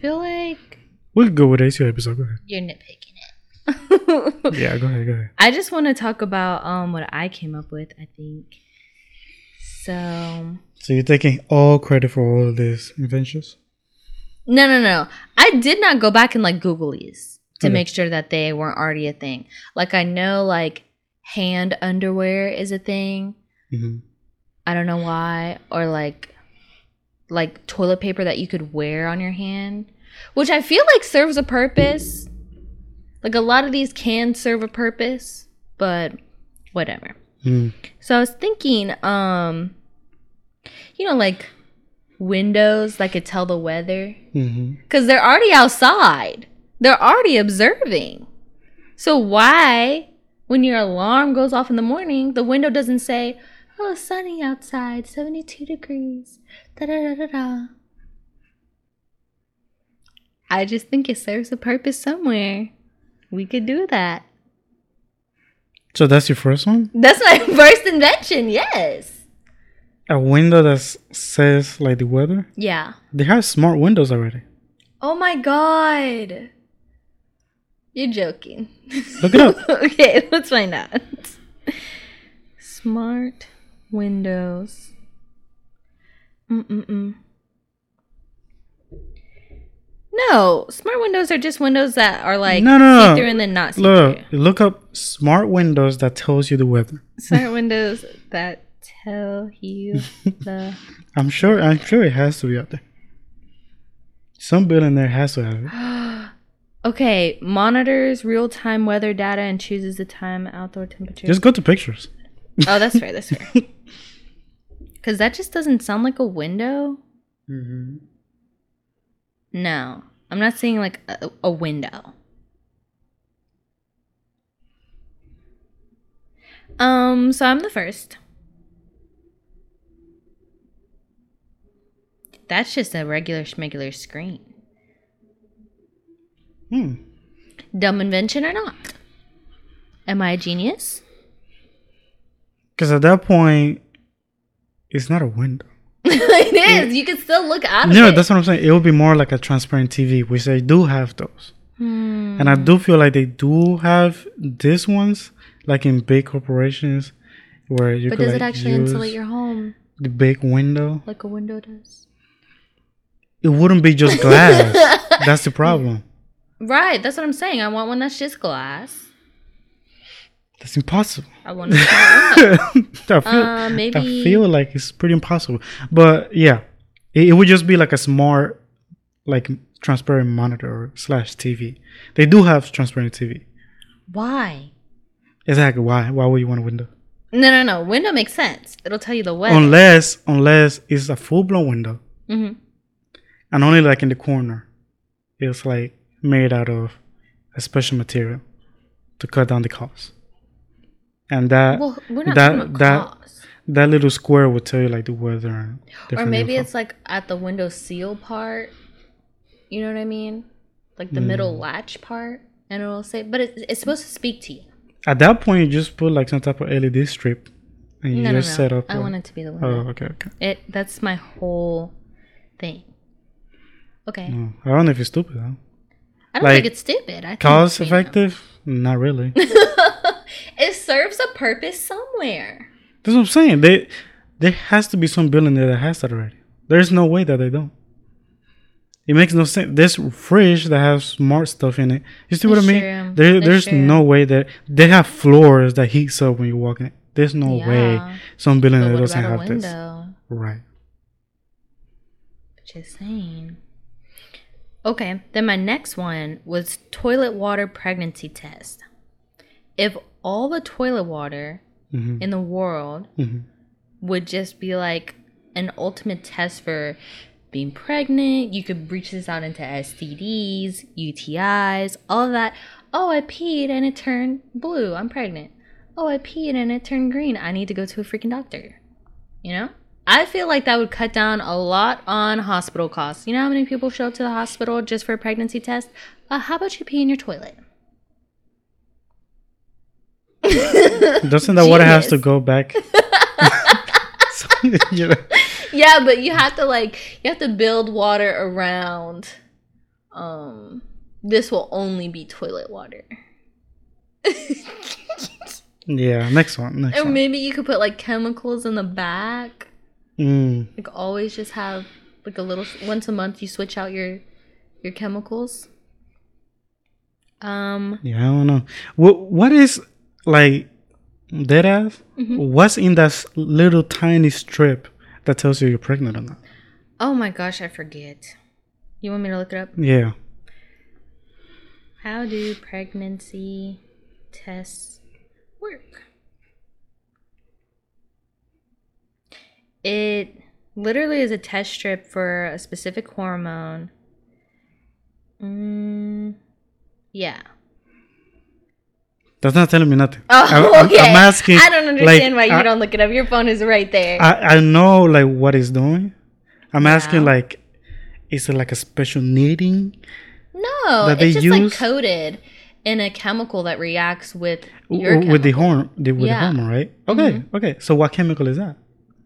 feel like We'll go with ACO episode. Go ahead. you're nitpicking it. Yeah, go ahead. Go ahead. I just want to talk about um what I came up with. I think so. So you're taking all credit for all of these inventions? No, no, no. I did not go back and like Google these to Okay. make sure that they weren't already a thing. Like I know like hand underwear is a thing. hmm I don't know why, or like like toilet paper that you could wear on your hand, which I feel like serves a purpose. Like a lot of these can serve a purpose, but whatever. Mm. So I was thinking, um, you know, like windows that could tell the weather because they're already outside. They're already observing. So why, when your alarm goes off in the morning, the window doesn't say, "Oh, sunny outside, seventy-two degrees." Da da da da da. I just think it serves a purpose somewhere. We could do that. So that's your first one? That's my first invention. Yes. A window that says like the weather? Yeah. They have smart windows already. Oh my god. You're joking. Look it up. okay, let's find out. Smart windows. Mm-mm-mm. No, smart windows are just windows that are like No, no, no. see through and then not see Look, through. look up smart windows that tells you the weather. Smart windows that tell you the. I'm sure. I'm sure it has to be out there. Some building there has to have it. Okay, monitors real time weather data and chooses the time, outdoor temperature. Just go to pictures. Oh, that's fair. That's fair. Because that just doesn't sound like a window. Mm-hmm. No, I'm not seeing like a, a window. Um, so I'm the first. That's just a regular schmegular screen. Hmm. Dumb invention or not? Am I a genius? Because at that point, it's not a window. it is. You can still look out of No, it. that's what I'm saying. It would be more like a transparent TV, which they do have those. Hmm. And I do feel like they do have these ones, like in big corporations, where you But could does it actually insulate your home the big window. like a window does? It wouldn't be just glass. that's the problem. Right, that's what I'm saying. I want one that's just glass. That's impossible. I want to. I feel, Uh, maybe I feel like it's pretty impossible. But yeah, it, it would just be like a smart, like transparent monitor slash TV. They do have transparent TV. why? Exactly. Why? Why would you want a window? No, no, no. Window makes sense. It'll tell you the weather. Unless, unless it's a full blown window, hmm and only like in the corner, it's like made out of a special material to cut down the cost. And that Well, that that that little square would tell you like the weather. And Or maybe it's like at the window seal part. You know what I mean? Like the Hmm. middle latch part, and it'll say, but it, it's supposed to speak to you. At that point, you just put like some type of LED strip, and you No, no, no. just set up. I like- want it to be the Oh, window. okay, okay. It. That's my whole thing. Okay. No, I don't know if it's stupid though. I don't Like, think it's stupid. I think Cost effective? Not really. it serves a purpose somewhere. That's what I'm saying. They there has to be some billionaire that has that already. There's no way that they don't. It makes no sense. This fridge that has smart stuff in it. You see what I mean? true. There, there's true. no way that they have floors that heats up when you walk in. it. There's no way some building But that what doesn't have this. Right. Just saying. Okay, then my next one was toilet water pregnancy test. If all the toilet water hmm in the world hmm would just be like an ultimate test for being pregnant, you could breach this out into STDs, UTIs, all of that. Oh, I peed and it turned blue. I'm pregnant. Oh, I peed and it turned green. I need to go to a freaking doctor. You know? I feel like that would cut down a lot on hospital costs. You know how many people show up to the hospital just for a pregnancy test? Uh, how about you pee in your toilet? Doesn't that water has to go back? So, you know, Yeah, but you have to like you have to build water around um, this will only be toilet water. Yeah, next one. Next Or one. maybe you could put like chemicals in the back. Mm, Like always just have like a little once a month you switch out your your chemicals. Um yeah, I don't know. What what is like dead ass? Mm-hmm. What's in that little tiny strip that tells you you're pregnant or not? oh my gosh, I forget. You want me to look it up? Yeah. How do pregnancy tests work? It literally is a test strip for a specific hormone. Mm, yeah. That's not telling me nothing. Oh, I, okay. I'm asking. I don't understand like, why you I, don't look it up. Your phone is right there. I, I know like what it's doing. I'm asking like, is it like a special kneading? no, that it's just like coated in a chemical that reacts with your with the chemical. horn, the, with Yeah. Mm-hmm. the hormone, right? Okay, okay. So what chemical is that?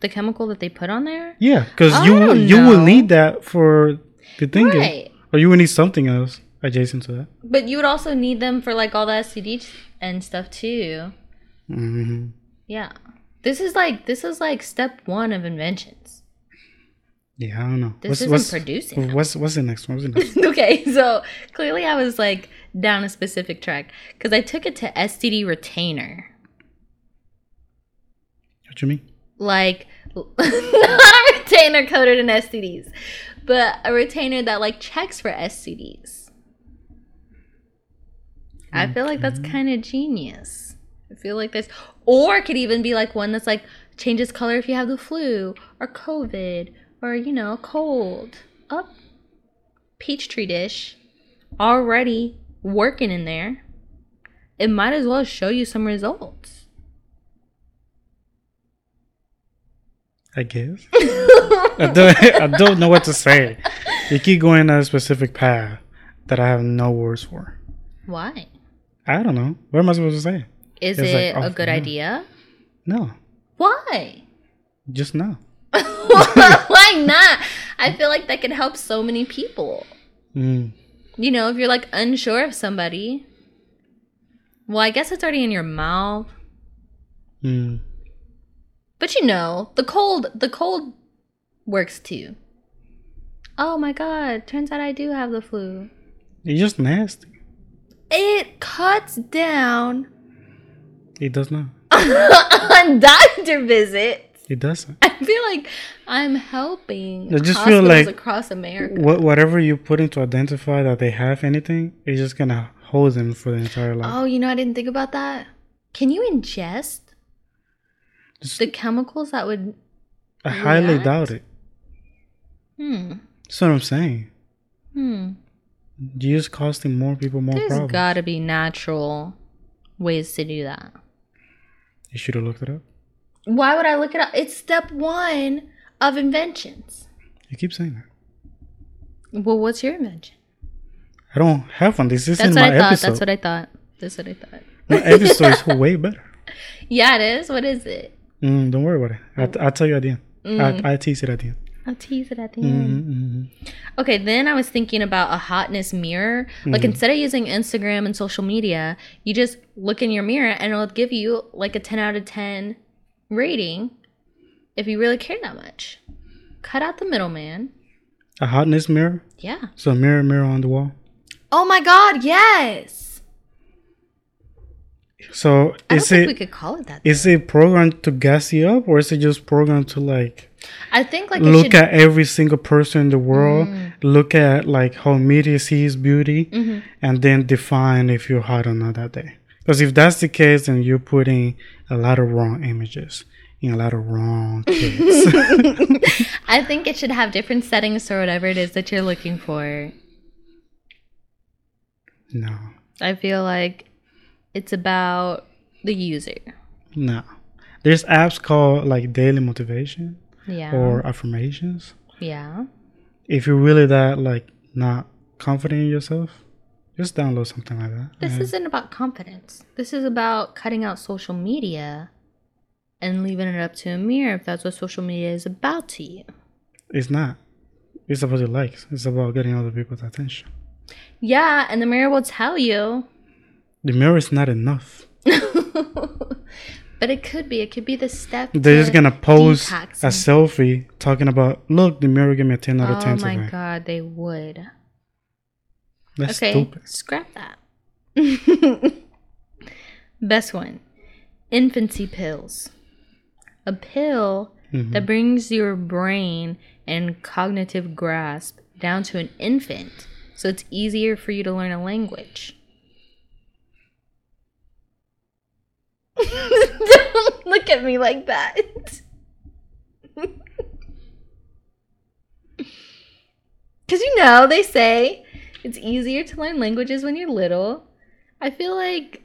the chemical that they put on there. Yeah, because I you you will need that for the thing, Right. or you will need something else adjacent to that. But you would also need them for like all the STD and stuff too. hmm Yeah. This is like this is like step one of inventions. Yeah, I don't know. This isn't producing them. What's what's the next one? What's the next? okay, so clearly I was like down a specific track because I took it to STD retainer. what you mean? Like not a retainer coated in STDs, but a retainer that like checks for STDs. I feel like that's kind of genius. I feel like this, or it could even be like one that's like changes color if you have the flu or COVID or you know cold. Up, petri dish, already working in there. It might as well show you some results. I guess. I don't. I don't know what to say. You keep going down a specific path that I have no words for. Why? I don't know. What am I supposed to say? Is It's like it a good the- idea? No, Why? just no. Why not? I feel like that could help so many people. Mm. You know, if you're like unsure of somebody. Well, I guess it's already in your mouth. Mm. But you know, the cold the cold works too. Oh my god, turns out I do have the flu. It's just nasty. It cuts down It does not. on doctor visits. It doesn't. I feel like I'm helping I just feel hospitals like across America. What whatever you put in to identify that they have anything, it's just gonna hold them for the entire life. Oh, you know, I didn't think about that. Can you ingest Just- the chemicals that would? I highly doubt it. Hmm. That's what I'm saying. Hmm. You just costing more people more There's problems. got to be natural ways to do that. you should have looked it up. Why would I look it up? It's step one of inventions. You keep saying that. Well, what's your invention? I don't have one. This isn't That's what my I thought. episode. That's what I thought. That's what I thought. my episode is way better. Yeah, it is. What is it? Mm, don't worry about it. I, I'll tell you at the end. Mm. I, I tease it at the end. I'll tease it at the end. Mhm, mhm. Okay, then I was thinking about a hotness mirror. Like Mm-hmm. instead of using Instagram and social media, you just look in your mirror and it'll give you like a 10 out of 10 rating if you really care that much. Cut out the middleman. A hotness mirror. Yeah. So a mirror, mirror on the wall. Oh my god, yes. So is think it we could call it that. is it programmed to gas you up, or is it just programmed to like I think like look should, at every single person in the world, Mm. look at like how media sees beauty, Mhm. and then define if you're hot or not that day. Because if that's the case, then you're putting a lot of wrong images in a lot of wrong kids. I think it should have different settings or whatever it is that you're looking for. no, I feel like it's about the user. no. There's apps called like daily motivation Yeah. or affirmations. yeah. If you're really that like not confident in yourself, just download something like that. This isn't about confidence. This is about cutting out social media and leaving it up to a mirror if that's what social media is about to you. it's not. It's about your likes. It's about getting other people's attention. Yeah, and the mirror will tell you. The mirror is not enough. But it could be. It could be the step. They're just gonna post a selfie talking about, look, the mirror gave me a 10 out of ten. Oh 10 my today. god, they would. That's okay, stupid. scrap that. Best one infancy pills. A pill Mhm. that brings your brain and cognitive grasp down to an infant so it's easier for you to learn a language. Don't look at me like that. Because you know, they say it's easier to learn languages when you're little. I feel like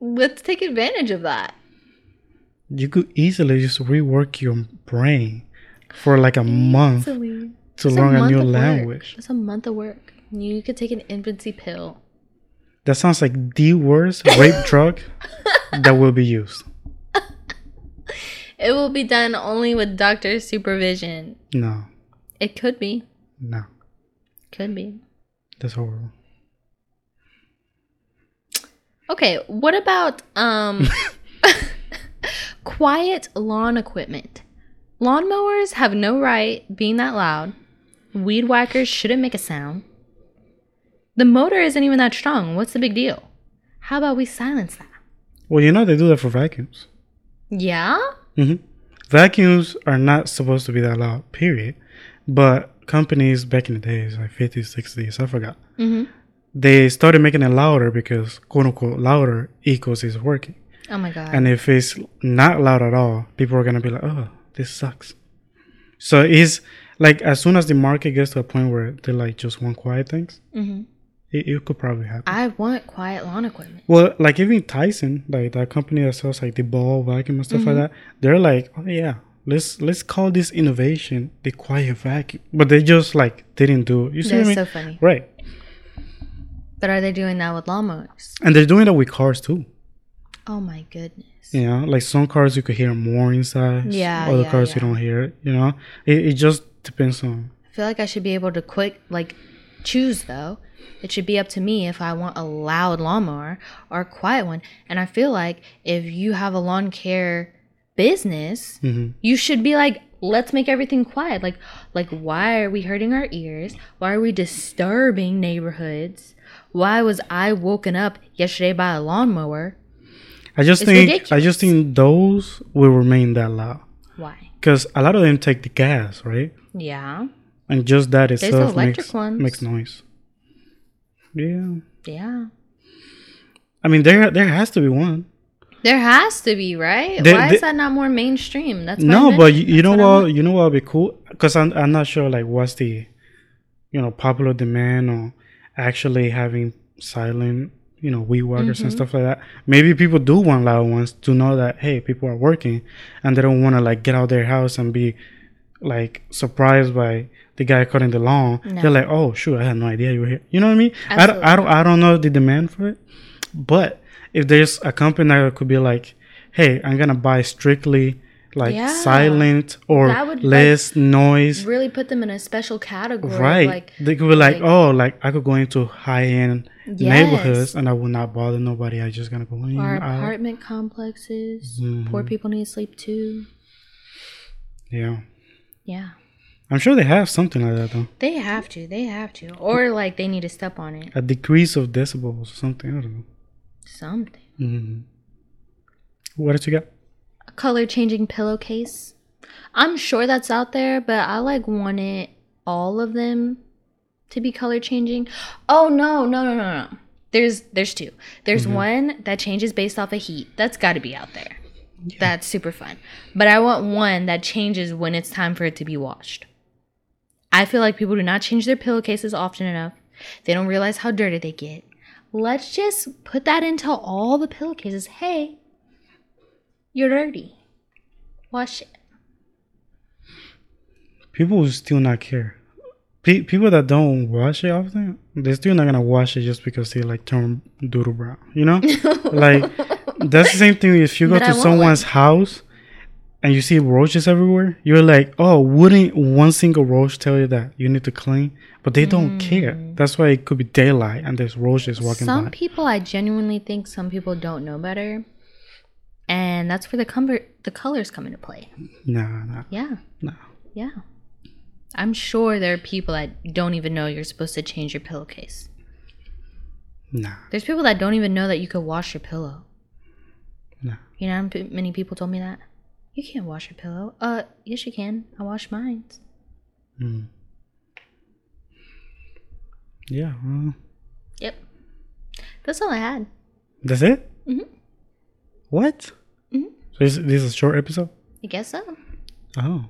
let's take advantage of that. You could easily just rework your brain for like a month Easily. to learn a, month new work. language. It's a month of work. You could take an infancy pill. That sounds like the worst rape drug that will be used. It will be done only with doctor's supervision. No, It could be. no, Could be. that's horrible. Okay, what about um quiet lawn equipment? Lawnmowers have no right being that loud. Weed whackers shouldn't make a sound. The motor isn't even that strong. What's the big deal? How about we silence that? Well, you know they do that for vacuums. Yeah? hmm Vacuums are not supposed to be that loud, period. But companies back in the days, like 50s, 60s, I forgot, Mm-hmm. they started making it louder because quote unquote louder equals it's working. Oh my god. And if it's not loud at all, people are gonna be like, "Oh, this sucks." So it's like as soon as the market gets to a point where they like just want quiet things, hmm it, it could probably happen. I want quiet lawn equipment. well, like even Dyson, like that company that sells like the ball vacuum and stuff like Mm-hmm. that, they're like, "Oh yeah, let's let's call this innovation the quiet vacuum," but they just like didn't do it. You see what I That's mean? so funny. right? But are they doing that with lawnmowers? And they're doing that with cars too. Oh my goodness. You know, like some cars you could hear more inside. Yeah, Other yeah, cars you don't hear it. You know, it, it just depends on. I feel like I should be able to quick like choose though. It should be up to me if I want a loud lawnmower or a quiet one. And I feel like if you have a lawn care business, Mhm. you should be like, let's make everything quiet. Like like why are we hurting our ears? Why are we disturbing neighborhoods? Why was I woken up yesterday by a lawnmower? I just It's think I just think those will remain that loud Why? because a lot of them take the gas, right? Yeah. And just that itself electric makes ones. makes noise. Yeah, Yeah. I mean there there has to be one. There has to be, right? There- Why there- is that not more mainstream? That's No, but you, you know That's I what? You know what would be cool? Because I'm I'm not sure like what's the, you know, popular demand or actually having silent, you know, weed whackers Mm-hmm. and stuff like that. Maybe people do want loud ones to know that hey, people are working, and they don't want to like get out their house and be like surprised by the guy cutting the lawn. No. They're like, oh shoot, I had no idea you were here. You know what I mean? I don't, I don't I don't know the demand for it, but if there's a company that could be like, hey, I'm gonna buy strictly like Yeah. silent or would, like, less noise. really put them in a special category. Right. Like, they could be like, like- oh, like I could go into high end Yes. neighborhoods and I will not bother nobody. I just gonna go in. our out. apartment complexes. Mhm. Poor people need sleep too. Yeah. Yeah. I'm sure they have something like that though. They have to. They have to. Or like they need to step on it. A decrease of decibels or something. I don't know. Something. hmm What did you get? A color changing pillowcase. I'm sure that's out there, but I like wanted all of them to be color changing. Oh no, no, no, no, no. There's there's two. There's one that changes based off of heat. That's got to be out there. That's super fun. But I want one that changes when it's time for it to be washed. I feel like people do not change their pillowcases often enough. They don't realize how dirty they get. Let's just put that into all the pillowcases. Hey, you're dirty. Wash it. People will still not care. Pe- people that don't wash it often, they're still not gonna wash it just because they like turn doodle brown. You know, like that's the same thing. If you go But to someone's house and you see roaches everywhere, you're like, oh, wouldn't one single roach tell you that you need to clean? But they don't hmm. care. That's why it could be daylight and there's roaches walking Some by. people, I genuinely think some people don't know better, and that's where the comfort, the colors come into play. Nah, nah, Yeah, nah. yeah. I'm sure there are people that don't even know you're supposed to change your pillowcase. Nah, There's people that don't even know that you could wash your pillow. nah. You know, how many people told me that. You can't wash your pillow. Uh, yes, you can. I wash mine. Mm. Yeah, Yep. That's all I had. that's it? Mhm. What? Mhm. So this, this is a short episode? I guess so. Oh.